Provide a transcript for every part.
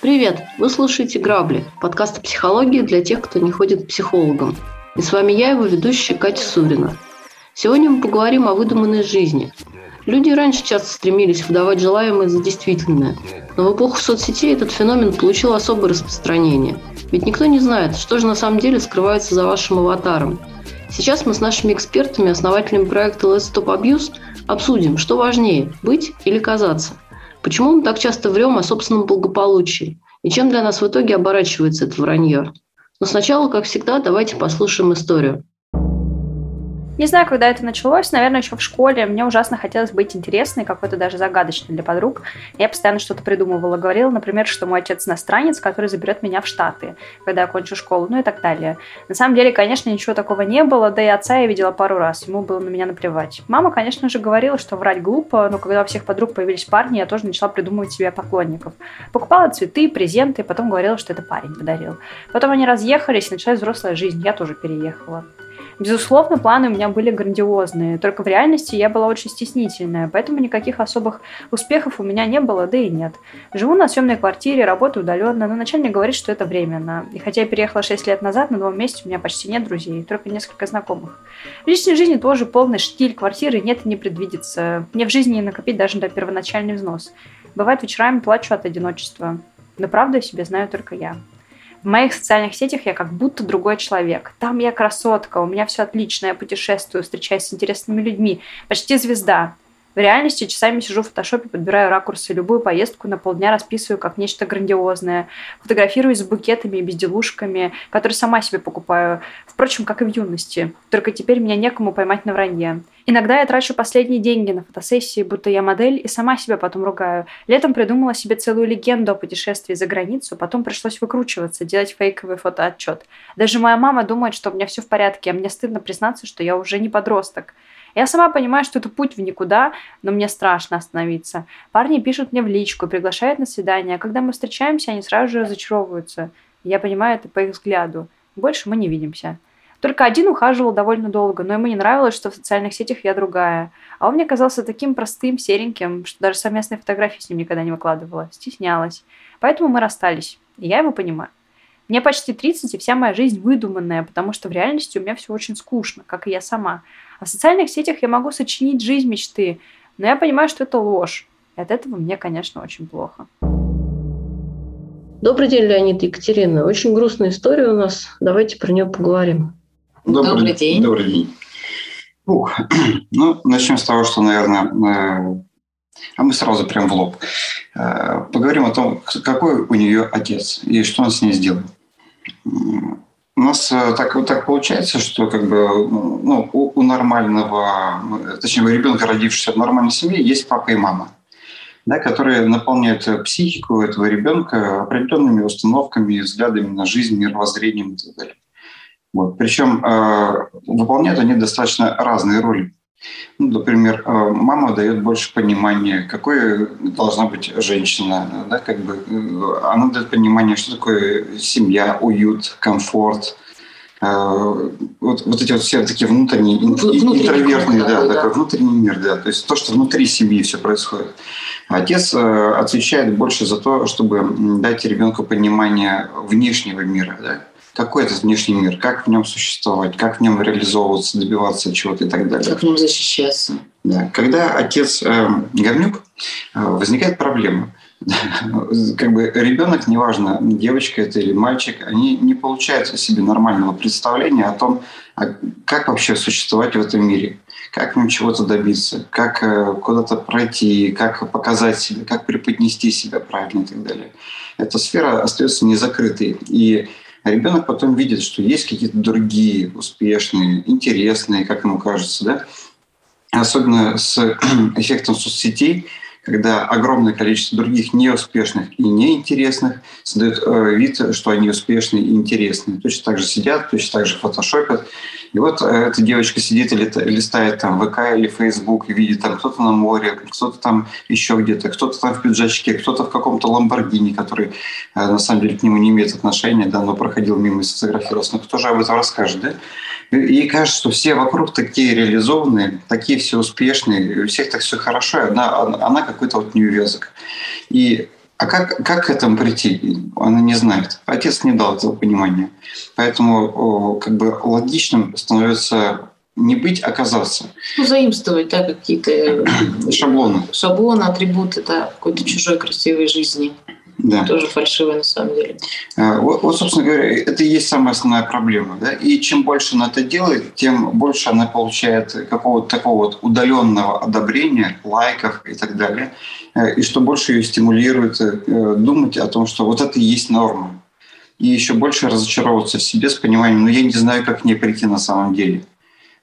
Привет! Вы слушаете «Грабли» – подкаст о психологии для тех, кто не ходит к психологам. И с вами я, его ведущая Катя Сурина. Сегодня мы поговорим о выдуманной жизни. Люди раньше часто стремились выдавать желаемое за действительное, но в эпоху соцсетей этот феномен получил особое распространение. Ведь никто не знает, что же на самом деле скрывается за вашим аватаром. Сейчас мы с нашими экспертами, основателями проекта Let's Stop Abuse, обсудим, что важнее – быть или казаться – Почему мы так часто врем о собственном благополучии? И чем для нас в итоге оборачивается это вранье? Но сначала, как всегда, давайте послушаем историю. Не знаю, когда это началось, наверное, еще в школе. Мне ужасно хотелось быть интересной, какой-то даже загадочной для подруг. Я постоянно что-то придумывала. Говорила, например, что мой отец иностранец, который заберет меня в Штаты, когда я кончу школу, ну и так далее. На самом деле, конечно, ничего такого не было, да и отца я видела пару раз, ему было на меня наплевать. Мама, конечно же, говорила, что врать глупо, но когда у всех подруг появились парни, я тоже начала придумывать себе поклонников. Покупала цветы, презенты, потом говорила, что это парень подарил. Потом они разъехались, началась взрослая жизнь, я тоже переехала. Безусловно, планы у меня были грандиозные, только в реальности я была очень стеснительная, поэтому никаких особых успехов у меня не было, да и нет. Живу на съемной квартире, работаю удаленно, но начальник говорит, что это временно. И хотя я переехала 6 лет назад, на новом месте у меня почти нет друзей, только несколько знакомых. В личной жизни тоже полный штиль, квартиры нет и не предвидится. Мне в жизни не накопить даже до первоначальный взнос. Бывает, вечерами плачу от одиночества. Но правду о себе знаю только я. В моих социальных сетях я как будто другой человек. Там я красотка, у меня все отлично, я путешествую, встречаюсь с интересными людьми, почти звезда. В реальности часами сижу в фотошопе, подбираю ракурсы, любую поездку на полдня расписываю как нечто грандиозное. Фотографируюсь с букетами и безделушками, которые сама себе покупаю. Впрочем, как и в юности. Только теперь меня некому поймать на вранье. Иногда я трачу последние деньги на фотосессии, будто я модель, и сама себя потом ругаю. Летом придумала себе целую легенду о путешествии за границу, потом пришлось выкручиваться, делать фейковый фотоотчет. Даже моя мама думает, что у меня все в порядке, а мне стыдно признаться, что я уже не подросток. Я сама понимаю, что это путь в никуда, но мне страшно остановиться. Парни пишут мне в личку, приглашают на свидание, а когда мы встречаемся, они сразу же разочаровываются. Я понимаю это по их взгляду. Больше мы не видимся. Только один ухаживал довольно долго, но ему не нравилось, что в социальных сетях я другая. А он мне казался таким простым, сереньким, что даже совместные фотографии с ним никогда не выкладывала. Стеснялась. Поэтому мы расстались. И я его понимаю. Мне почти 30, и вся моя жизнь выдуманная, потому что в реальности у меня все очень скучно, как и я сама. А в социальных сетях я могу сочинить жизнь мечты, но я понимаю, что это ложь. И от этого мне, конечно, очень плохо. Добрый день, Леонид Екатерина. Очень грустная история у нас. Давайте про нее поговорим. Добрый, Добрый день. Добрый день. Ух. Ну, начнем с того, что, наверное, э, а мы сразу прям в лоб. Э, поговорим о том, какой у нее отец и что он с ней сделал. У нас э, так, вот так получается, что как бы, ну, у, у нормального, точнее, у ребенка, родившегося в нормальной семье, есть папа и мама, да, которые наполняют психику этого ребенка определенными установками, взглядами на жизнь, мировоззрением и так далее. Вот. Причем э, выполняют они достаточно разные роли. Ну, например, э, мама дает больше понимания, какой должна быть женщина. Да, как бы, э, она дает понимание, что такое семья, уют, комфорт. Э, вот, вот эти вот все такие внутренние, внутренний интровертные, да, да, такой внутренний мир, да, то есть то, что внутри семьи все происходит. Отец отвечает больше за то, чтобы дать ребенку понимание внешнего мира, да, какой этот внешний мир, как в нем существовать, как в нем реализовываться, добиваться чего-то и так далее. Как в нем защищаться. Да. Когда отец э, говнюк, э, возникает проблема. как бы ребенок, неважно, девочка это или мальчик, они не получают себе нормального представления о том, а как вообще существовать в этом мире, как нем чего-то добиться, как э, куда-то пройти, как показать себя, как преподнести себя правильно и так далее. Эта сфера остается незакрытой. И а ребенок потом видит, что есть какие-то другие успешные, интересные, как ему кажется, да? Особенно с эффектом соцсетей, когда огромное количество других неуспешных и неинтересных создают э, вид, что они успешные и интересные. Точно так же сидят, точно так же фотошопят. И вот э, эта девочка сидит и листает там ВК или Facebook и видит там кто-то на море, кто-то там еще где-то, кто-то там в пиджачке, кто-то в каком-то ламборгини, который на самом деле к нему не имеет отношения, да, но проходил мимо и сфотографировался. Но кто же об этом расскажет, да? Ей кажется, что все вокруг такие реализованные, такие все успешные, у всех так все хорошо, и она, она какой-то вот неувязок. И а как, как к этому прийти? Она не знает. Отец не дал этого понимания. Поэтому как бы логичным становится не быть, а оказаться. Ну, заимствовать, да, какие-то шаблоны. Шаблоны, атрибуты, да, какой-то чужой красивой жизни. Да. Тоже фальшивая на самом деле. А, вот, вот, собственно говоря, это и есть самая основная проблема. Да? И чем больше она это делает, тем больше она получает какого-то такого вот удаленного одобрения, лайков и так далее. Э, и что больше ее стимулирует э, думать о том, что вот это и есть норма. И еще больше разочаровываться в себе с пониманием, ну я не знаю, как к ней прийти на самом деле.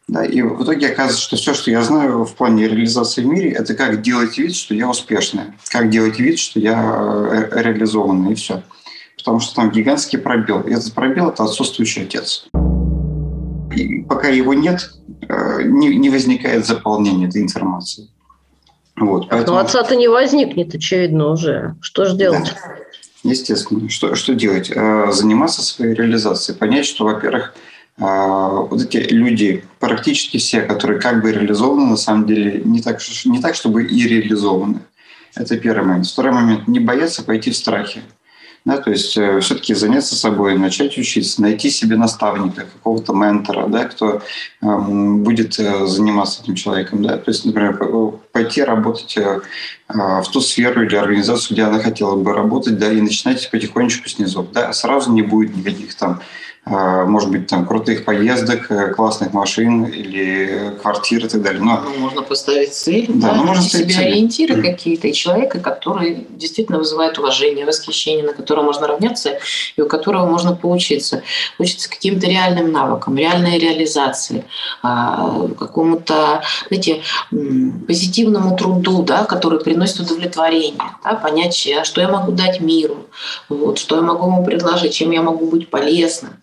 Да, и в итоге оказывается, что все, что я знаю в плане реализации в мире, это как делать вид, что я успешная, как делать вид, что я э, реализованная, и все. Потому что там гигантский пробел. И этот пробел – это отсутствующий отец. И пока его нет, э, не, не возникает заполнение этой информации. Вот, поэтому... Но отца-то не возникнет, очевидно, уже. Что же делать? Да, естественно. Что, что делать? Э, заниматься своей реализацией. Понять, что, во-первых, вот эти люди, практически все, которые как бы реализованы, на самом деле не так, не так чтобы и реализованы. Это первый момент. Второй момент – не бояться пойти в страхе. Да, то есть э, все-таки заняться собой, начать учиться, найти себе наставника, какого-то ментора, да, кто э, будет э, заниматься этим человеком. Да. То есть, например, пойти работать э, в ту сферу или организацию, где она хотела бы работать, да, и начинать потихонечку снизу. Да. Сразу не будет никаких там а, может быть, там крутых поездок, э, классных машин или квартир и так далее. Но... Ну, можно поставить цель, да, да ну, можно себе цели. ориентиры какие-то, и человека, который действительно вызывает уважение, восхищение, на которого можно равняться и у которого можно поучиться. Учиться каким-то реальным навыкам, реальной реализации, а, какому-то, знаете, позитивному труду, да, который приносит удовлетворение, да, понять, а что я могу дать миру, вот, что я могу ему предложить, чем я могу быть полезным.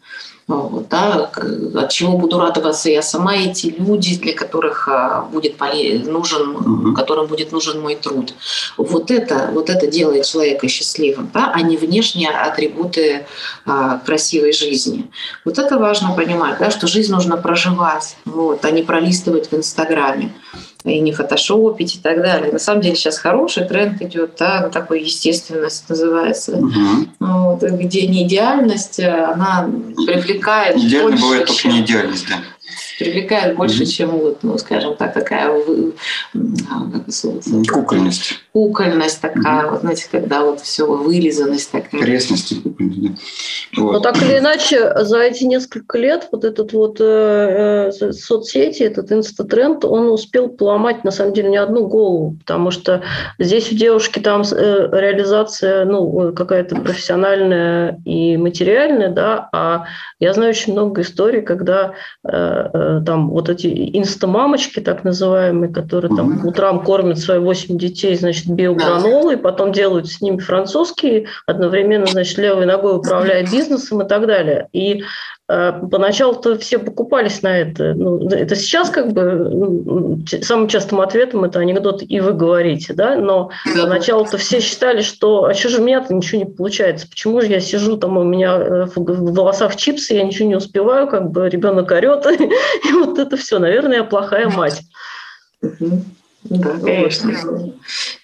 Вот, да, от чего буду радоваться я сама, эти люди, для которых а, будет нужен, угу. которым будет нужен мой труд. Вот это, вот это делает человека счастливым, да, а не внешние атрибуты а, красивой жизни. Вот это важно понимать, да, что жизнь нужно проживать, вот, а не пролистывать в Инстаграме и не фотошопить и так далее. На самом деле сейчас хороший тренд идет, да, такой естественность называется, угу. вот, где не идеальность, а она привлекает Идеально больше, бывает только не идеальность, да привлекает больше, mm-hmm. чем вот, ну, скажем так, такая как кукольность. Кукольность такая, mm-hmm. вот, знаете, когда вот все вылизанность такая. Крестность и кукольность. Да. Вот. Но так или иначе, за эти несколько лет вот этот вот э, э, соцсети, этот инстатренд, он успел поломать, на самом деле, не одну голову, потому что здесь у девушки там э, реализация, ну, какая-то профессиональная и материальная, да, а я знаю очень много историй, когда э, Э, там вот эти инстамамочки, так называемые, которые там утрам кормят свои 8 детей, значит, биогранолы, и потом делают с ними французские, одновременно, значит, левой ногой управляя бизнесом и так далее. И э, Поначалу-то все покупались на это. Ну, это сейчас как бы ну, самым частым ответом это анекдот, и вы говорите, да, но поначалу-то все считали, что а что же у меня-то ничего не получается, почему же я сижу там, у меня э, в волосах чипсы, я ничего не успеваю, как бы ребенок орет, И вот это все, наверное, я плохая мать. Да, конечно.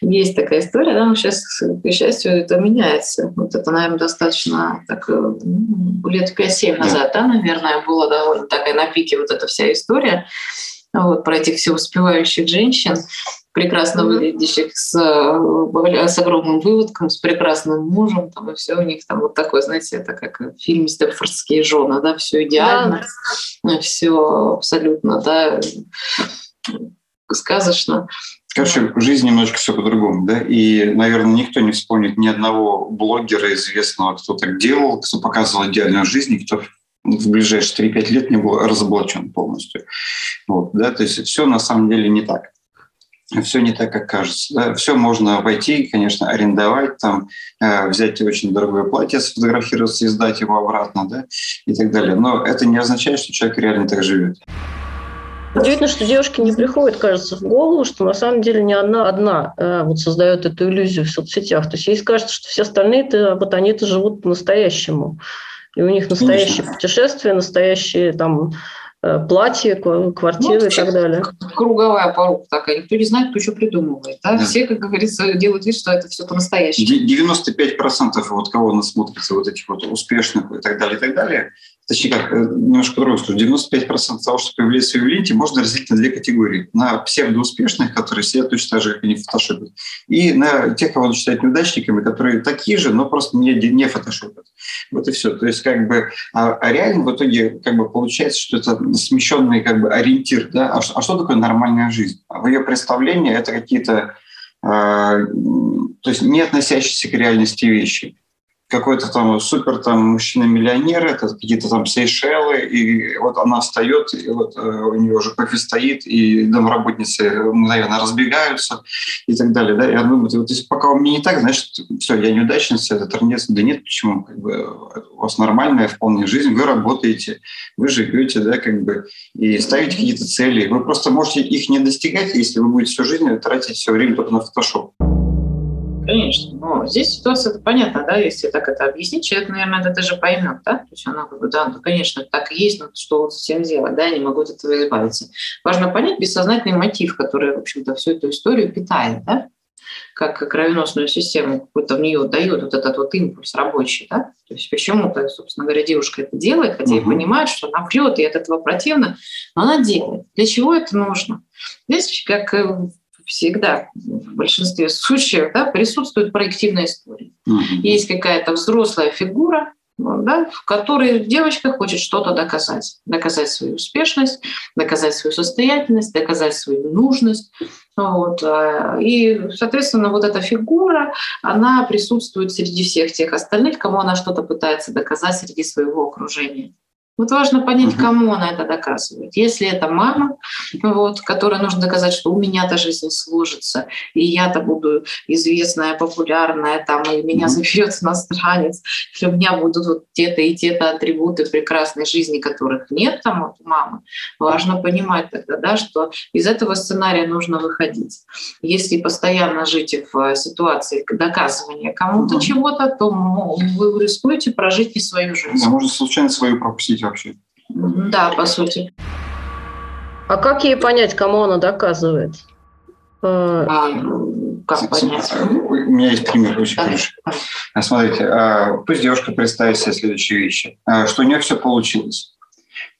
Есть такая история, да, но сейчас, к счастью, это меняется. Вот это, наверное, достаточно так, э, ну, лет 5-7 назад, да, наверное, была довольно такая на пике вот эта вся история вот, про этих все успевающих женщин прекрасно выглядящих с, э, с огромным выводком, с прекрасным мужем, там, и все у них там вот такое, знаете, это как в фильме «Степфордские жены», да, все идеально, да. все абсолютно, да, сказочно. Короче, в жизни немножко все по-другому, да, и, наверное, никто не вспомнит ни одного блогера известного, кто так делал, кто показывал идеальную жизнь, кто в ближайшие 3-5 лет не был разоблачен полностью. Вот, да, то есть все на самом деле не так. все не так, как кажется. Да? Все можно войти, конечно, арендовать, там, э, взять очень дорогое платье, сфотографироваться и сдать его обратно, да, и так далее. Но это не означает, что человек реально так живет. Удивительно, что девушке не приходит, кажется, в голову, что на самом деле не она одна э, вот создает эту иллюзию в соцсетях. То есть ей кажется, что все остальные-то вот они-то живут по-настоящему. И у них настоящие Конечно. путешествия, настоящие там Э, платье, квартиры ну, и так далее. Круговая порука такая. Никто не знает, кто что придумывает. Да? Да. Все, как говорится, делают вид, что это все по-настоящему. 95% вот кого нас смотрится, вот этих вот успешных и так далее, и так далее, точнее как, э, немножко скажу, 95% того, что появляется в ленте, можно разделить на две категории. На псевдоуспешных, которые сидят точно так же, как и не фотошопят, и на тех, кого считают неудачниками, которые такие же, но просто не, не фотошопят. Вот и все. То есть как бы, а, а реально в итоге как бы получается, что это смещенный как бы ориентир, да, а, а что такое нормальная жизнь? В ее представлении это какие-то, э, то есть не относящиеся к реальности вещи какой-то там супер там мужчина-миллионер, это какие-то там Сейшелы, и вот она встает, и вот э, у нее уже кофе стоит, и домработницы мгновенно разбегаются и так далее. Да? И она думает, вот если пока у меня не так, значит, все, я неудачница, это трендец. Да нет, почему? Как бы, у вас нормальная вполне жизнь, вы работаете, вы живете, да, как бы, и ставите какие-то цели. Вы просто можете их не достигать, если вы будете всю жизнь тратить все время только на фотошоп. Конечно. Но здесь ситуация понятна, да, если так это объяснить, человек, наверное, это даже поймет, да, то есть она как бы, да, ну, конечно, так и есть, но что вот с этим делать, да, я не могу от этого избавиться. Важно понять бессознательный мотив, который, в общем-то, всю эту историю питает, да, как кровеносную систему какую-то в нее дает вот этот вот импульс рабочий, да, то есть почему-то, собственно говоря, девушка это делает, хотя uh-huh. и понимает, что она врет, и от этого противно, но она делает. Для чего это нужно? Здесь, как всегда в большинстве случаев да, присутствует проективная история. Угу. Есть какая-то взрослая фигура, да, в которой девочка хочет что-то доказать. Доказать свою успешность, доказать свою состоятельность, доказать свою нужность. Вот. А, и, соответственно, вот эта фигура, она присутствует среди всех тех остальных, кому она что-то пытается доказать среди своего окружения. Вот важно понять, кому она это доказывает. Если это мама, вот, которой нужно доказать, что у меня-то жизнь сложится, и я-то буду известная, популярная, там, и меня заберет иностранец, и у меня будут вот те-то и те-то атрибуты прекрасной жизни, которых нет там вот у мамы, важно понимать тогда, да, что из этого сценария нужно выходить. Если постоянно жить в ситуации доказывания кому-то чего-то, то вы рискуете прожить не свою жизнь. А можно случайно свою пропустить вообще. Да, по сути. А как ей понять, кому она доказывает? Э, а, как понять? У меня есть пример очень хороший. Смотрите, а, пусть девушка представит себе следующие вещи. А, что у нее все получилось.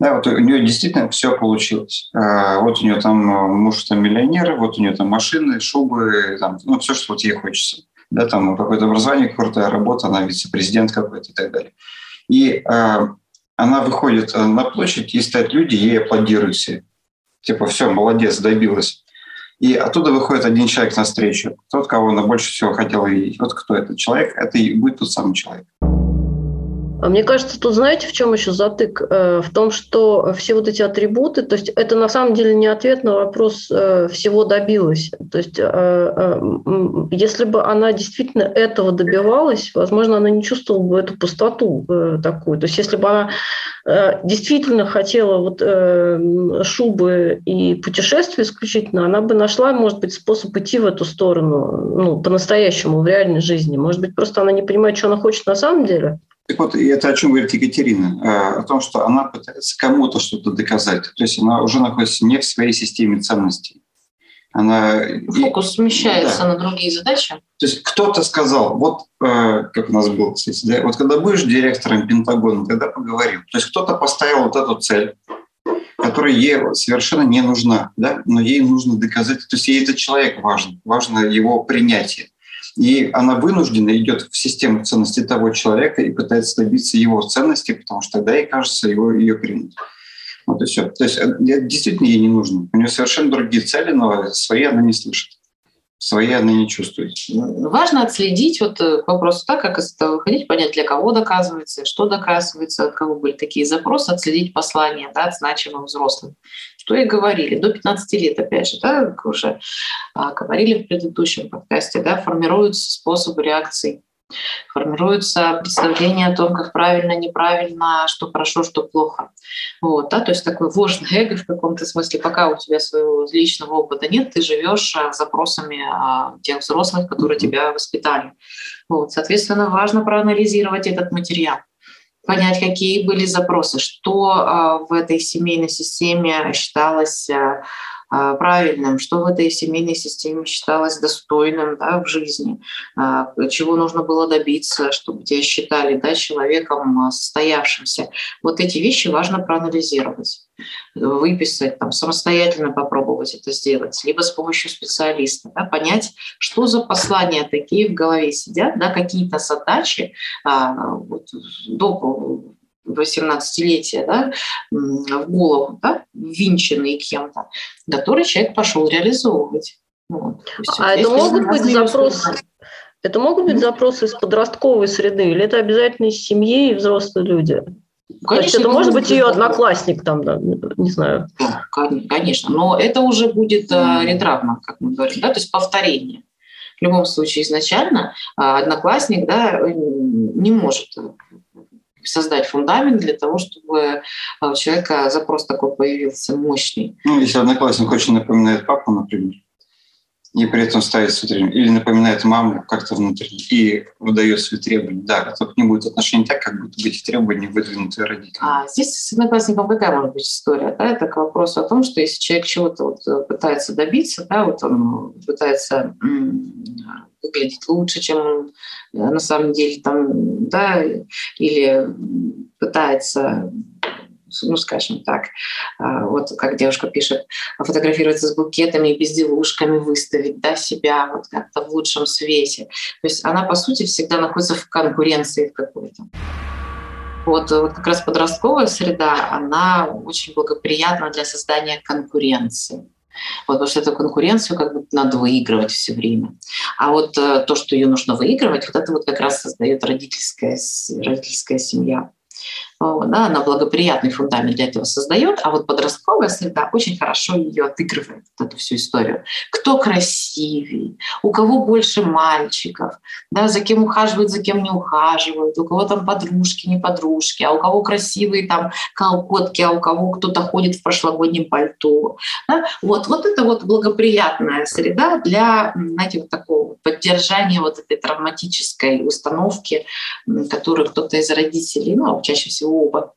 Да, вот у нее действительно все получилось. Вот у нее там муж там миллионер, вот у нее там машины, шубы, там, ну, все, что вот ей хочется. Да, там какое-то образование, крутая работа, она вице-президент какой-то и так далее. И она выходит э, на площадь, и стоят люди, ей аплодируют все. Типа, все, молодец, добилась. И оттуда выходит один человек навстречу, тот, кого она больше всего хотела видеть. Вот кто этот человек, это и будет тот самый человек. А мне кажется, тут знаете, в чем еще затык? Э, в том, что все вот эти атрибуты, то есть это на самом деле не ответ на вопрос э, всего добилась. То есть э, если бы она действительно этого добивалась, возможно, она не чувствовала бы эту пустоту такую. То есть если бы она действительно хотела вот шубы и путешествия исключительно, она бы нашла, может быть, способ идти в эту сторону, ну, по-настоящему, в реальной жизни. Может быть, просто она не понимает, что она хочет на самом деле. Так вот, и это о чем говорит Екатерина, э, о том, что она пытается кому-то что-то доказать. То есть она уже находится не в своей системе ценностей. Она... Фокус смещается да. на другие задачи. То есть кто-то сказал, вот э, как у нас было, кстати, да, вот когда будешь директором Пентагона, тогда поговорим. То есть кто-то поставил вот эту цель, которая ей совершенно не нужна, да, но ей нужно доказать, то есть ей этот человек важен, важно его принятие. И она вынуждена идет в систему ценностей того человека и пытается добиться его ценностей, потому что тогда ей кажется, его, ее примут. Вот и все. То есть э, действительно ей не нужно. У нее совершенно другие цели, но свои она не слышит. Свои она не чувствует. Ну, важно отследить вот э, вопрос так, как из этого выходить, понять, для кого доказывается, что доказывается, от кого были такие запросы, отследить послание да, от значимых взрослых что и говорили. До 15 лет, опять же, да, как уже а, говорили в предыдущем подкасте, да, формируются способы реакции формируется представление о том, как правильно, неправильно, что хорошо, что плохо. Вот, да, то есть такой вождь эго в каком-то смысле, пока у тебя своего личного опыта нет, ты живешь а, запросами а, тех взрослых, которые тебя воспитали. Вот, соответственно, важно проанализировать этот материал понять, какие были запросы, что а, в этой семейной системе считалось а, правильным, что в этой семейной системе считалось достойным да, в жизни, а, чего нужно было добиться, чтобы тебя считали да, человеком а, состоявшимся. Вот эти вещи важно проанализировать выписать, там, самостоятельно попробовать это сделать, либо с помощью специалиста, да, понять, что за послания такие в голове сидят, да, какие-то задачи а, вот, до 18-летия да, в голову, да, ввинченные кем-то, который человек пошел реализовывать. Вот. А это могут быть запросы? Это могут быть запросы из подростковой среды или это обязательно из семьи и взрослые люди? Конечно, То есть это может быть ее одноклассник, там, да, не знаю. Да, конечно, но это уже будет э, ретравма, как мы говорим, да, то есть повторение. В любом случае изначально э, одноклассник да, не может создать фундамент для того, чтобы а, у человека запрос такой появился мощный. Ну, если одноклассник очень напоминает папу, например, и при этом ставит свои требования, или напоминает маму как-то внутренне и выдает свои требования. Да, это нему будет отношение так, как будто бы эти требования выдвинуты родителями. А здесь с одноклассником какая может быть история? Да? Это к вопросу о том, что если человек чего-то вот э, пытается добиться, да, вот он пытается выглядеть лучше, чем он э, на самом деле там, да, или пытается ну, скажем так, а, вот как девушка пишет, фотографироваться с букетами и безделушками, выставить да, себя вот как-то в лучшем свете. То есть она, по сути, всегда находится в конкуренции какой-то. Вот, вот как раз подростковая среда, она очень благоприятна для создания конкуренции. Вот, потому что эту конкуренцию как бы надо выигрывать все время. А вот э, то, что ее нужно выигрывать, вот это вот как раз создает родительская, родительская семья да, она благоприятный фундамент для этого создает, а вот подростковая среда очень хорошо ее отыгрывает, вот эту всю историю. Кто красивее, у кого больше мальчиков, да, за кем ухаживают, за кем не ухаживают, у кого там подружки, не подружки, а у кого красивые там колготки, а у кого кто-то ходит в прошлогоднем пальто. Да? Вот, вот это вот благоприятная среда для, знаете, вот такого поддержания вот этой травматической установки, которую кто-то из родителей, ну, чаще всего оба,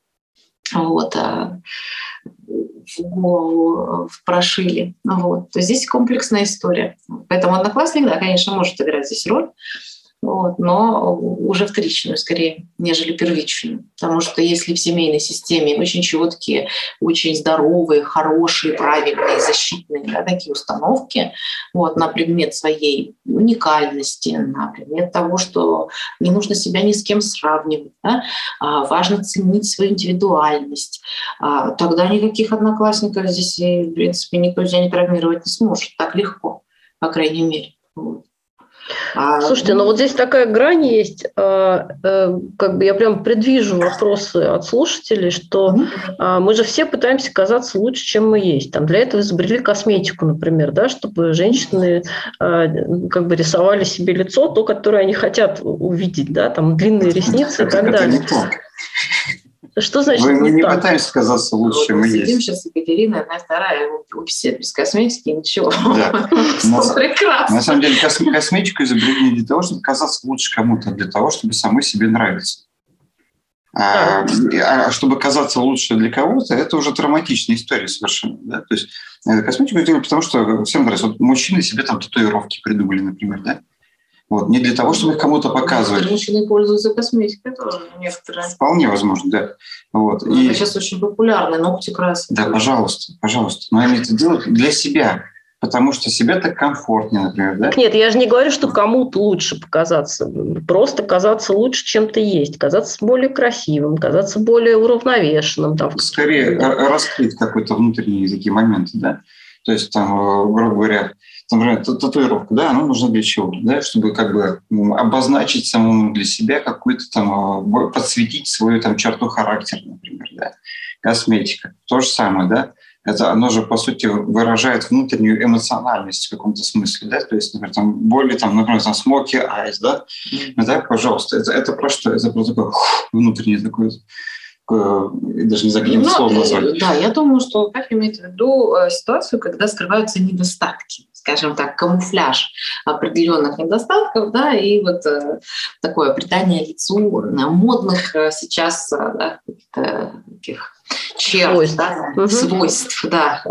вот, а, в голову прошили. Вот. То здесь комплексная история. Поэтому одноклассник, да, конечно, может играть здесь роль вот, но уже вторичную скорее, нежели первичную. Потому что если в семейной системе очень четкие, очень здоровые, хорошие, правильные, защитные да, такие установки вот, на предмет своей уникальности, на предмет того, что не нужно себя ни с кем сравнивать, да, а важно ценить свою индивидуальность, а, тогда никаких одноклассников здесь, в принципе, никто тебя не травмировать не сможет так легко, по крайней мере. Вот. А, Слушайте, ну вот здесь такая грань есть, а, э, как бы я прям предвижу вопросы от слушателей, что а, мы же все пытаемся казаться лучше, чем мы есть. Там для этого изобрели косметику, например, да, чтобы женщины как бы рисовали себе лицо, то, которое они хотят увидеть, да, там длинные ресницы и так далее. Что значит Вы, не, не так? пытаемся казаться лучше, вот чем мы сидим есть. сейчас Екатерина, одна, вторая, все без косметики, ничего. Да. прекрасно. На самом деле косметику изобрели не для того, чтобы казаться лучше кому-то, а для того, чтобы самой себе нравиться. А, а чтобы казаться лучше для кого-то, это уже травматичная история совершенно. Да? То есть э, косметику сделали потому, что всем нравится. Вот мужчины себе там татуировки придумали, например, да? Вот, не для того, чтобы их кому-то показывать. Мужчины пользуются косметикой тоже некоторые. Вполне возможно, да. Вот. Ну, и... сейчас очень популярны, ногти красят. Да, пожалуйста, пожалуйста. Но они это делают для себя, потому что себе так комфортнее, например, да? Нет, я же не говорю, что кому-то лучше показаться. Просто казаться лучше, чем ты есть. Казаться более красивым, казаться более уравновешенным. Там, Скорее раскрыть какой-то внутренние такие моменты, да? То есть, там, э, грубо говоря, например, татуировка, да, она нужна для чего? Да, чтобы как бы обозначить самому для себя какую-то там, э, подсветить свою там черту характера, например, да. Косметика, то же самое, да. это оно же, по сути, выражает внутреннюю эмоциональность в каком-то смысле, да, то есть, например, там боли, там, например, там смоки, айс, да, mm-hmm. да, пожалуйста, это, это про что? Это про такое внутреннее такое даже не каким ну, словом назвать. Да, я думаю, что как имеет в виду э, ситуацию, когда скрываются недостатки скажем так, камуфляж определенных недостатков, да, и вот э, такое придание лицу модных э, сейчас э, да, таких черт, свойств, да, угу. свойств, да.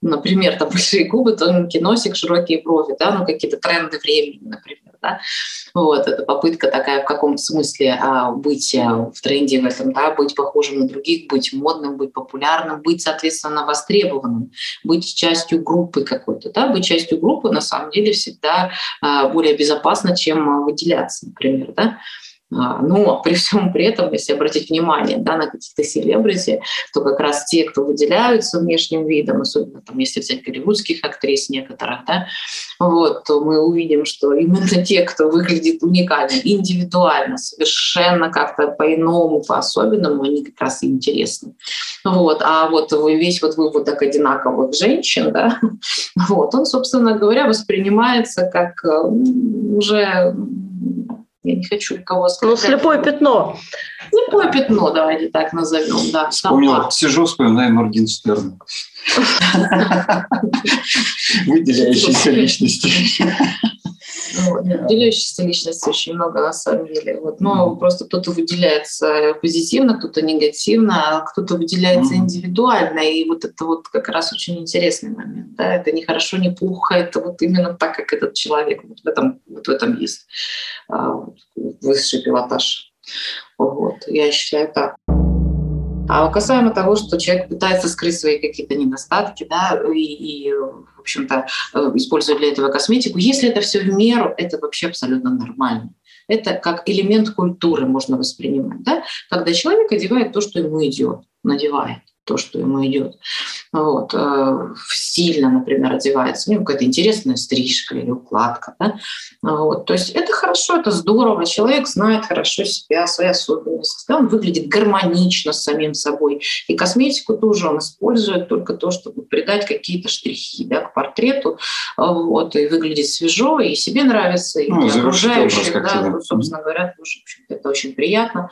Например, там большие губы, тонкий носик, широкие брови, да, ну какие-то тренды времени, например, да. Вот, это попытка такая в каком-то смысле а, быть а, в тренде в этом, да, быть похожим на других, быть модным, быть популярным, быть, соответственно, востребованным, быть частью группы какой-то, да, быть частью группы на самом деле всегда а, более безопасно, чем выделяться, например, да. А, но при всем при этом, если обратить внимание да, на каких-то селебрити, то как раз те, кто выделяются внешним видом, особенно там, если взять голливудских актрис некоторых, да, вот, то мы увидим, что именно те, кто выглядит уникально, индивидуально, совершенно как-то по-иному, по-особенному, они как раз и интересны. Вот. А вот весь вот выводок одинаковых женщин, да, вот, он, собственно говоря, воспринимается как уже я не хочу никого сказать. Ну, слепое пятно. Слепое пятно, давайте так назовем, да. Вспомнила, сижу, вспоминаю Моргенштерна. Выделяющиеся личности. Вот. Выделяющихся личностей очень много на самом деле. Вот. Но просто кто-то выделяется позитивно, кто-то негативно, а кто-то выделяется индивидуально. И вот это вот как раз очень интересный момент. Да? Это не хорошо, не плохо, это вот именно так, как этот человек. Вот в этом, вот в этом есть а, высший пилотаж. Вот. Я считаю так. А касаемо того, что человек пытается скрыть свои какие-то недостатки, да, и, и в общем-то, э, используя для этого косметику, если это все в меру, это вообще абсолютно нормально. Это как элемент культуры можно воспринимать, да, когда человек одевает то, что ему идет, надевает то, что ему идет. Вот. Э, стильно, например, одевается, у него какая-то интересная стрижка или укладка. Да? Вот. То есть это хорошо, это здорово. Человек знает хорошо себя, свои особенности. Да? Он выглядит гармонично с самим собой. И косметику тоже он использует только то, чтобы придать какие-то штрихи да, к портрету. Вот. И выглядеть свежо, и себе нравится, и ну, окружающим. Да, да. Собственно говоря, тоже, это очень приятно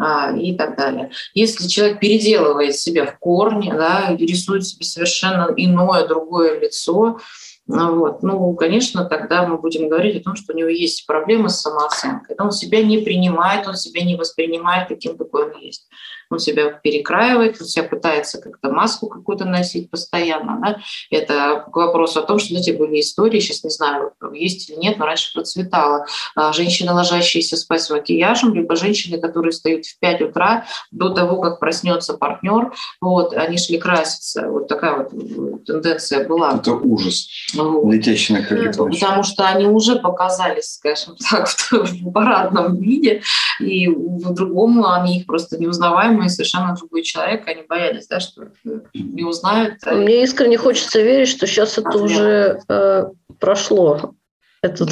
и так далее. Если человек переделывает себя в корне, да, рисует себе совершенно иное, другое лицо, ну вот. Ну, конечно, тогда мы будем говорить о том, что у него есть проблемы с самооценкой. Он себя не принимает, он себя не воспринимает таким, какой он есть он себя перекраивает, он себя пытается как-то маску какую-то носить постоянно. Да? Это к вопросу о том, что эти были истории, сейчас не знаю, есть или нет, но раньше процветало. А, женщины, ложащиеся спать с макияжем, либо женщины, которые встают в 5 утра до того, как проснется партнер, вот, они шли краситься. Вот такая вот тенденция была. Это ужас. Вот. Летящий на Потому что они уже показались, скажем так, в парадном виде, и в другом они их просто неузнаваемы и совершенно другой человек, они боялись, да, что не узнают. Мне искренне хочется верить, что сейчас это уже э, прошло. Этот,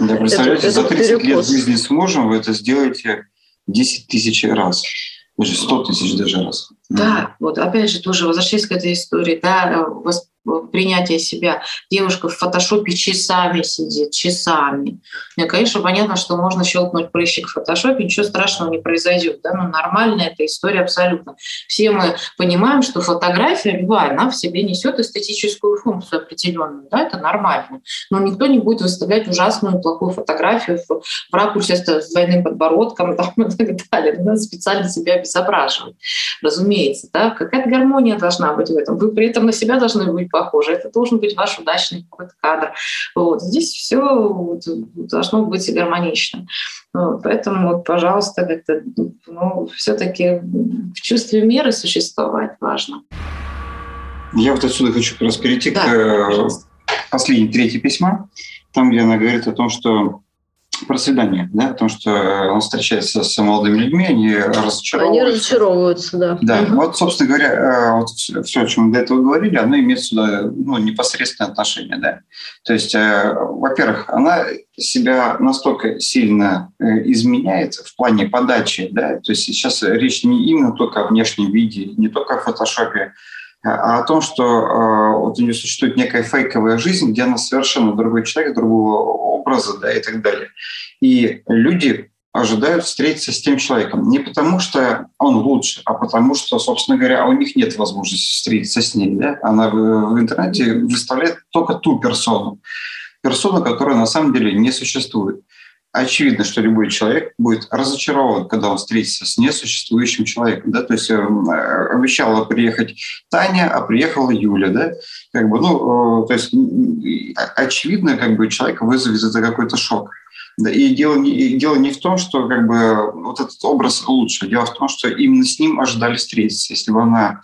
да, представляете, этот, за 30 перекос. лет жизни с мужем вы это сделаете 10 тысяч раз. Даже 100 тысяч даже раз. Да, вот опять же тоже возвращаясь к этой истории, да, принятия себя. Девушка в фотошопе часами сидит, часами. Мне, конечно, понятно, что можно щелкнуть прыщик в фотошопе, ничего страшного не произойдет. Да? Но нормальная эта история абсолютно. Все мы понимаем, что фотография любая, она в себе несет эстетическую функцию определенную. Да? Это нормально. Но никто не будет выставлять ужасную, плохую фотографию в, в ракурсе с двойным подбородком там, и так далее. Надо специально себя обезображивать. Разумеется. Да? Какая-то гармония должна быть в этом. Вы при этом на себя должны быть похоже. Это должен быть ваш удачный какой-то кадр. Вот. Здесь все должно быть гармонично. Вот. Поэтому, вот, пожалуйста, как-то ну, все-таки в чувстве меры существовать важно. Я вот отсюда хочу как раз перейти да, к э, последней третьей письма, там, где она говорит о том, что про свидание, да, о том, что он встречается с молодыми людьми, они разочаровываются. Они разочаровываются, да. Да, угу. вот, собственно говоря, э, вот все, о чем мы до этого говорили, оно имеет сюда ну, непосредственное отношение, да. То есть, э, во-первых, она себя настолько сильно э, изменяет в плане подачи, да, то есть сейчас речь не именно только о внешнем виде, не только о фотошопе, а о том, что э, вот у нее существует некая фейковая жизнь, где она совершенно другой человек, другого образа, да, и так далее. И люди ожидают встретиться с тем человеком. Не потому, что он лучше, а потому, что, собственно говоря, у них нет возможности встретиться с ней. Да? Она в, в интернете выставляет только ту персону. Персону, которая на самом деле не существует. Очевидно, что любой человек будет разочарован, когда он встретится с несуществующим человеком. Да? То есть э, обещала приехать Таня, а приехала Юля. Да? Как бы, ну, э, то есть очевидно, как бы человек вызовет это какой-то шок. И дело не, и дело не в том, что как бы вот этот образ лучше. Дело в том, что именно с ним ожидали встретиться. Если бы она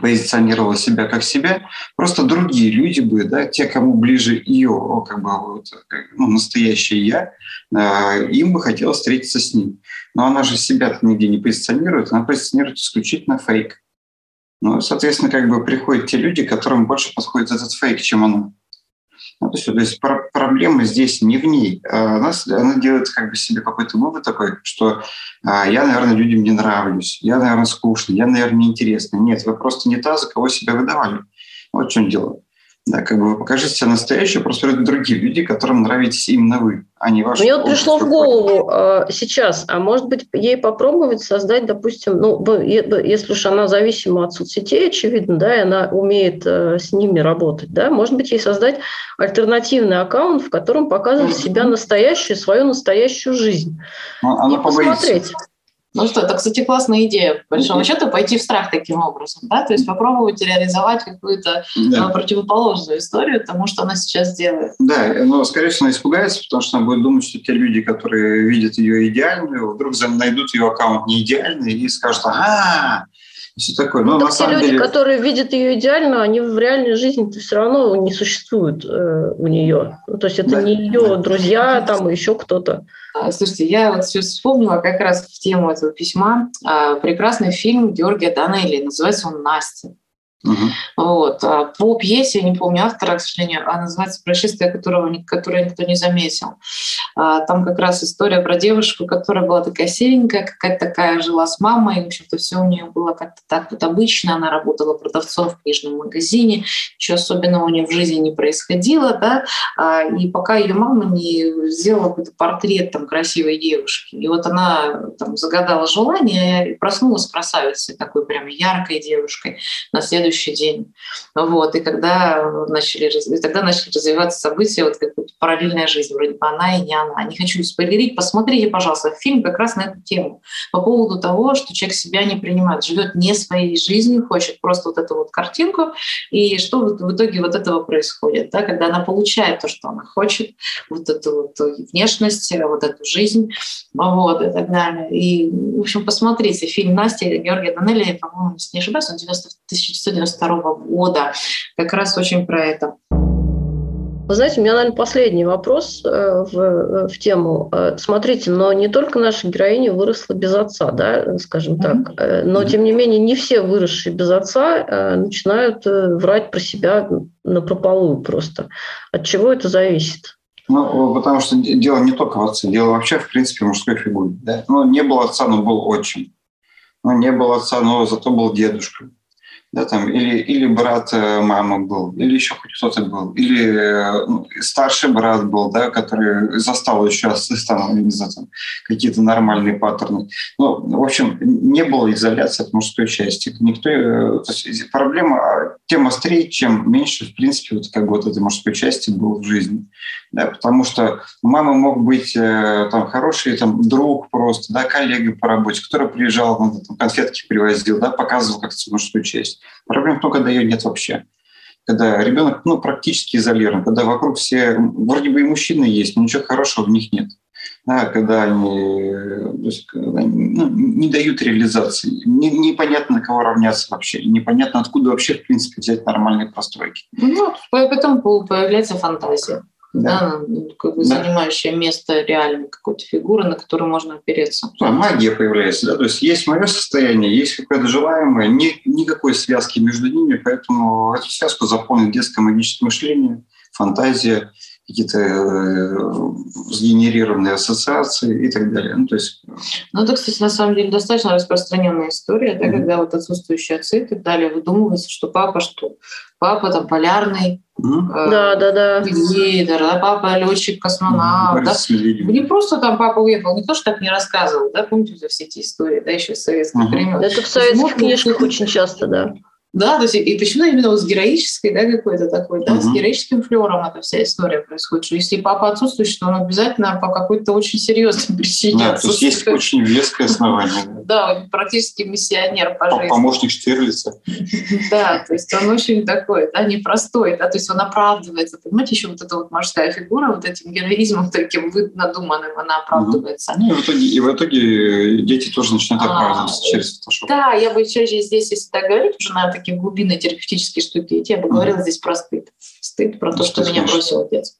позиционировала себя как себя, просто другие люди бы, да, те, кому ближе ее, как бы вот, ну, настоящее я, э, им бы хотелось встретиться с ним. Но она же себя нигде не позиционирует, она позиционирует исключительно фейк. Ну, соответственно, как бы приходят те люди, которым больше подходит этот фейк, чем она. Ну, то есть, то есть про- проблема здесь не в ней. А она, она делает как бы себе какой-то вывод такой, что а, я, наверное, людям не нравлюсь, я, наверное, скучный, я, наверное, неинтересный. Нет, вы просто не та, за кого себя выдавали. Вот в чем дело. Да, как бы вы покажите себя настоящую, просто другие люди, которым нравитесь именно вы, а не ваши. Мне вот пришло в голову э, сейчас, а может быть ей попробовать создать, допустим, ну, если уж она зависима от соцсетей, очевидно, да, и она умеет э, с ними работать, да, может быть ей создать альтернативный аккаунт, в котором показывать себя настоящую, свою настоящую жизнь. Ну, она и посмотреть. Ну что, это, кстати, классная идея, по большому счету, пойти в страх таким образом, да, то есть попробовать реализовать какую-то да. Э, противоположную историю тому, что она сейчас делает. Да, но, скорее всего, она испугается, потому что она будет думать, что те люди, которые видят ее идеальную, вдруг найдут ее аккаунт не идеальный и скажут, ага, все такое. Но ну, на те люди, деле... которые видят ее идеально, они в реальной жизни все равно не существуют э, у нее. Ну, то есть это да. не ее да. друзья, там еще кто-то. А, слушайте, я вот сейчас вспомнила как раз в тему этого письма а, прекрасный фильм Георгия Данелли, называется он «Настя». Угу. Вот. А по пьесе, я не помню автора, к сожалению, а называется «Происшествие, которого, которое никто не заметил». А, там как раз история про девушку, которая была такая серенькая, какая-то такая, жила с мамой, в общем-то, все у нее было как-то так вот обычно, она работала продавцом в книжном магазине, ничего особенного у нее в жизни не происходило, да, а, и пока ее мама не сделала какой-то портрет там красивой девушки, и вот она там загадала желание и проснулась красавицей, такой прям яркой девушкой на следующий следующий день. Вот. И когда начали, и тогда начали развиваться события, вот как параллельная жизнь, вроде бы она и не она. Не хочу спойлерить, посмотрите, пожалуйста, фильм как раз на эту тему. По поводу того, что человек себя не принимает, живет не своей жизнью, хочет просто вот эту вот картинку, и что в итоге вот этого происходит, да, когда она получает то, что она хочет, вот эту вот внешность, вот эту жизнь, вот, и так далее. И, в общем, посмотрите фильм Настя Георгия Данелли, по-моему, не ошибаюсь, он 90, 1992 92 года. Как раз очень про это. Вы знаете, у меня, наверное, последний вопрос э, в, э, в тему. Э, смотрите, но не только наша героиня выросла без отца, да, скажем mm-hmm. так, но, тем не менее, не все выросшие без отца начинают врать про себя на прополую просто. От чего это зависит? Ну, потому что дело не только в отце, дело вообще, в принципе, в мужской фигуре. Да? Ну, не было отца, но был отчим. Ну, не было отца, но зато был дедушка да, там, или, или брат э, мамы был, или еще хоть кто-то был, или ну, старший брат был, да, который застал еще там, не знаю, какие-то нормальные паттерны. Ну, в общем, не было изоляции от мужской части. Никто, э, то есть проблема а, тем острее, чем меньше, в принципе, вот как вот этой мужской части было в жизни. Да, потому что у мамы мог быть там хороший там, друг просто, да, коллега по работе, который приезжал, там, конфетки привозил, да, показывал как-то мужскую часть. Проблема в том, когда ее нет вообще. Когда ребенок ну, практически изолирован, когда вокруг все, вроде бы и мужчины есть, но ничего хорошего в них нет. Да, когда они, есть, ну, не дают реализации, не, непонятно на кого равняться вообще, непонятно откуда вообще, в принципе, взять нормальные постройки. Ну, потом появляется фантазия да. да, как бы да. занимающая место реальной какой-то фигуры, на которую можно опереться. Да, магия появляется, да, то есть есть мое состояние, есть какое-то желаемое, ни, никакой связки между ними, поэтому эту связку заполнит детское магическое мышление, фантазия, какие-то э, сгенерированные ассоциации и так далее. Ну, то есть... ну, это, кстати, на самом деле достаточно распространенная история, да, mm-hmm. когда вот отсутствующие отцы и так далее выдумывается, что папа что? Папа там полярный, Mm-hmm. Э, да, да, да. Лидер, да, папа летчик, космонавт. Mm-hmm. Да. Не просто там папа уехал, никто же так не рассказывал, да, помните все эти истории, да, еще с советских mm-hmm. времен. Это в советских книжках очень часто, да. Да, то есть, и почему именно вот с героической, да, какой-то такой, да, uh-huh. с героическим флером эта вся история происходит, что если папа отсутствует, что он обязательно по какой-то очень серьезной причине Да, то есть есть очень веское основание. Да, практически миссионер по жизни. Помощник Штирлица. Да, то есть он очень такой, да, непростой, да, то есть он оправдывается, понимаете, еще вот эта вот морская фигура, вот этим героизмом таким надуманным, она оправдывается. Ну, и в итоге, и в итоге дети тоже начинают а, оправдываться через фотошоп. Да, я бы чаще здесь, если так говорить, уже на такие глубинные терапевтические штуки я бы говорила здесь про стыд. Стыд про то, что, что меня бросил отец.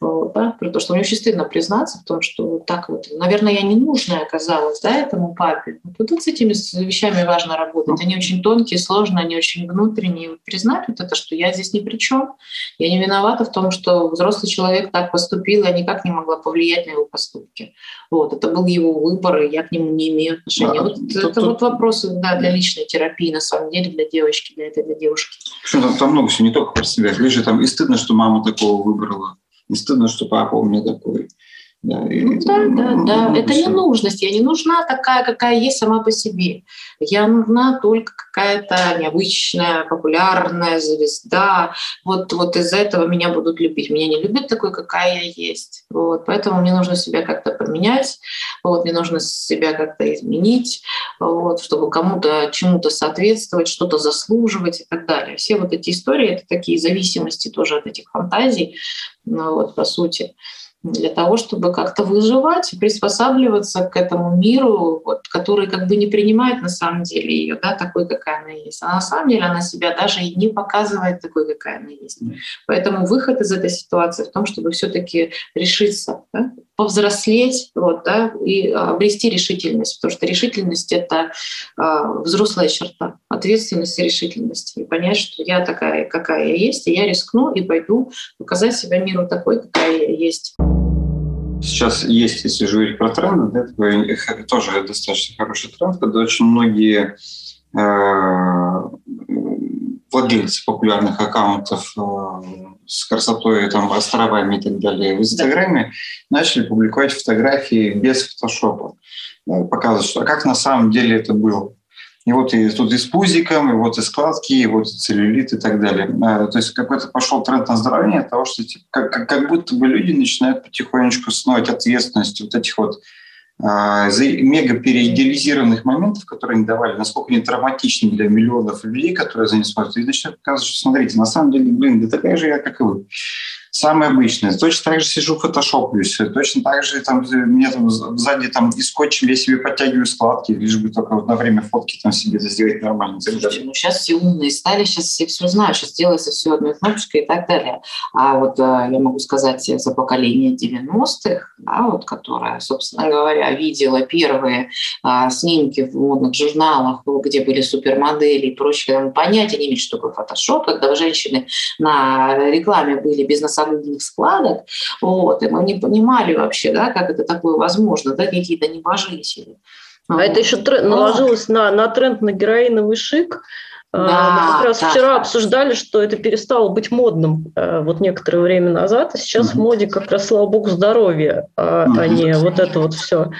Вот, да, про то, что мне очень стыдно признаться в том, что так вот, наверное, я ненужная оказалась да, этому папе. Вот, вот с этими вещами важно работать. Они очень тонкие, сложные, они очень внутренние. Вот признать вот это, что я здесь ни при чем. Я не виновата в том, что взрослый человек так поступил, я никак не могла повлиять на его поступки. Вот, это был его выбор, и я к нему не имею отношения. Да, вот тут, это тут... вот вопросы да, для личной терапии, на самом деле, для девочки, для этой, для девушки. Там, там много всего, не только про себя. Лежит там и стыдно, что мама такого выбрала не стыдно, что папа у меня такой. Да, и, ну, да, да, да. Это не нужность. Я не нужна такая, какая есть сама по себе. Я нужна только какая-то необычная, популярная звезда. Вот, вот из-за этого меня будут любить. Меня не любят такой, какая я есть. Вот, поэтому мне нужно себя как-то поменять. Вот, мне нужно себя как-то изменить, вот, чтобы кому-то чему-то соответствовать, что-то заслуживать и так далее. Все вот эти истории — это такие зависимости тоже от этих фантазий, ну, вот, по сути для того, чтобы как-то выживать и приспосабливаться к этому миру, вот, который как бы не принимает на самом деле ее да, такой, какая она есть. А на самом деле она себя даже и не показывает такой, какая она есть. Поэтому выход из этой ситуации в том, чтобы все-таки решиться, да, повзрослеть вот, да, и обрести решительность, потому что решительность — это э, взрослая черта, ответственность и решительность. И понять, что я такая, какая я есть, и я рискну и пойду показать себя миру такой, какая я есть. Сейчас есть, если же говорить про тренды, да, такой, тоже достаточно хороший тренд, когда очень многие э, владельцы популярных аккаунтов э, с красотой, там, островами и так далее в Инстаграме да. начали публиковать фотографии без фотошопа. Ну, показывать, что, а как на самом деле это было. И вот и тут и с пузиком, и вот и складки, и вот и целлюлит и так далее. А, то есть какой-то пошел тренд на здоровье того, что типа, как, как, будто бы люди начинают потихонечку снова ответственность вот этих вот мега переидеализированных моментов, которые они давали, насколько они травматичны для миллионов людей, которые за ним смотрят, и начинают показывать, что смотрите, на самом деле, блин, да такая же я, как и вы самое обычное. Точно так же сижу фотошоплюсь, точно так же там мне там сзади там и скотчем я себе подтягиваю складки, лишь бы только вот на время фотки там себе это сделать нормально. Слушайте, ну сейчас все умные стали, сейчас все все знают, сейчас делается все одной кнопочкой и так далее. А вот э, я могу сказать за поколение 90-х, да, вот, которое, собственно говоря, видела первые а, снимки в модных журналах, где были супермодели и прочее, понятия не имеет, что такое фотошоп, когда женщины на рекламе были носовых солидных складок, вот, и мы не понимали вообще, да, как это такое возможно, да, какие-то небожители. А вот. это еще тренд, наложилось на, на тренд на героиновый шик, а, да, Мы как раз да, вчера да. обсуждали, что это перестало быть модным э, вот некоторое время назад, а сейчас угу. в моде как раз, слава богу, здоровье, а, угу. а не вот это вот все.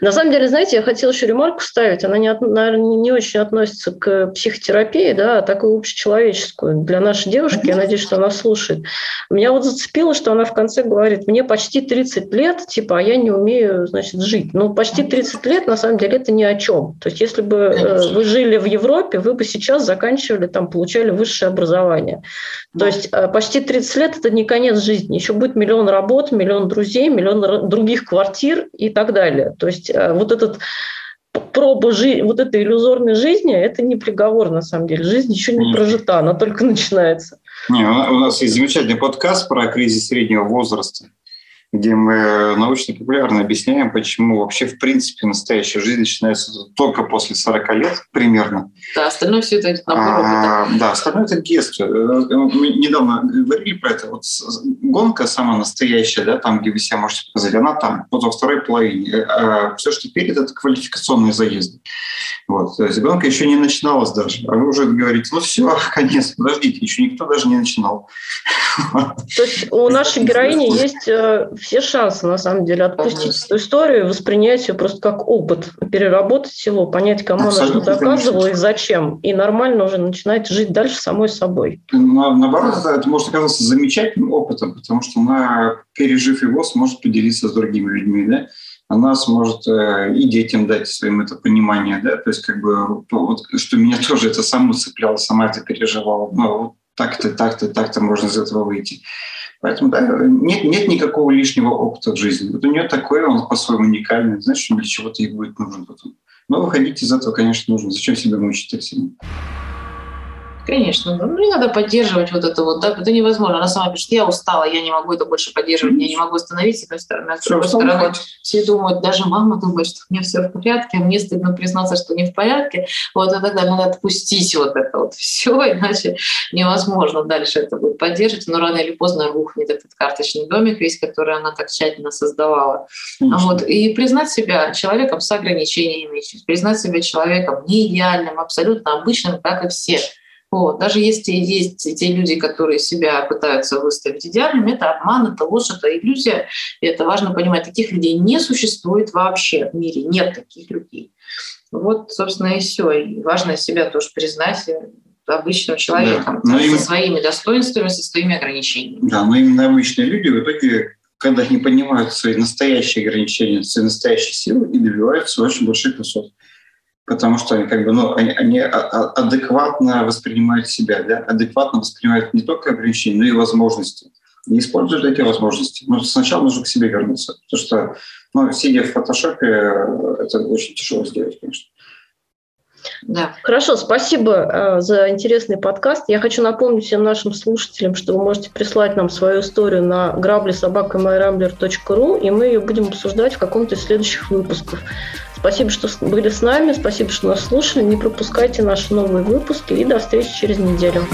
На самом деле, знаете, я хотела еще ремарку ставить. Она, не, наверное, не очень относится к психотерапии, да, а такую общечеловеческую. Для нашей девушки, я надеюсь, что она слушает. Меня вот зацепило, что она в конце говорит, мне почти 30 лет, типа, а я не умею, значит, жить. Ну, почти 30 лет, на самом деле, это ни о чем. То есть, если бы э, вы жили в Европе, вы бы сейчас заканчивали, там, получали высшее образование. То есть, э, почти 30 лет – это не конец жизни. Еще будет миллион работ, миллион друзей, миллион других квартир и так далее. То есть, есть э, вот этот проба жи- вот этой иллюзорной жизни, это не приговор на самом деле. Жизнь еще не прожита, она только начинается. Не, у нас есть замечательный подкаст про кризис среднего возраста. Где мы научно-популярно объясняем, почему вообще в принципе настоящая жизнь начинается только после 40 лет примерно. Да, остальное все это набор а, Да, остальное это детство. Э, мы недавно говорили про это. Вот гонка самая настоящая, да, там, где вы себя можете показать, она там, вот во второй половине. А все, что перед, это квалификационные заезды. Вот. То есть гонка еще не начиналась даже. А вы уже говорите, ну все, конец, подождите, еще никто даже не начинал. То есть у нашей героини есть э, все шансы, на самом деле, отпустить эту историю, воспринять ее просто как опыт, переработать его, понять, кому она что доказывала и зачем, и нормально уже начинать жить дальше самой собой. На, наоборот, это, это может оказаться замечательным опытом, потому что она, пережив его, сможет поделиться с другими людьми, да? она сможет э, и детям дать своим это понимание, да, то есть как бы, вот, что меня тоже это саму цепляло, сама это переживала, ну, вот так-то, так-то, так-то можно из этого выйти. Поэтому да, нет, нет никакого лишнего опыта в жизни. Вот у нее такой, он по-своему уникальный, знаешь, для чего-то ей будет нужен потом. Но выходить из этого, конечно, нужно. Зачем себя мучить так сильно? Конечно. Ну, не надо поддерживать вот это вот. Да? Это невозможно. Она сама пишет, я устала, я не могу это больше поддерживать, я не могу остановиться. С одной стороны. А с другой стороны, все думают, даже мама думает, что у меня все в порядке, а мне стыдно признаться, что не в порядке. Вот и тогда надо отпустить вот это вот все, иначе невозможно дальше это будет поддерживать. Но рано или поздно рухнет этот карточный домик весь, который она так тщательно создавала. Вот. И признать себя человеком с ограничениями, признать себя человеком не идеальным, абсолютно обычным, как и все. Вот. Даже если есть те люди, которые себя пытаются выставить идеальными, это обман, это ложь, это иллюзия. И это важно понимать. Таких людей не существует вообще в мире. Нет таких людей. Вот, собственно, и все. И важно себя тоже признать обычным человеком, да. со именно... своими достоинствами, со своими ограничениями. Да, но именно обычные люди в итоге, когда не понимают свои настоящие ограничения, свои настоящие силы и добиваются очень больших высот потому что они как бы, ну, они, они адекватно воспринимают себя, да, адекватно воспринимают не только ограничения, но и возможности. И используют эти возможности. Но сначала нужно к себе вернуться, потому что, ну, сидя в фотошопе, это очень тяжело сделать, конечно. Да. Хорошо, спасибо э, за интересный подкаст. Я хочу напомнить всем нашим слушателям, что вы можете прислать нам свою историю на грабли и мы ее будем обсуждать в каком-то из следующих выпусков. Спасибо, что были с нами, спасибо, что нас слушали. Не пропускайте наши новые выпуски и до встречи через неделю.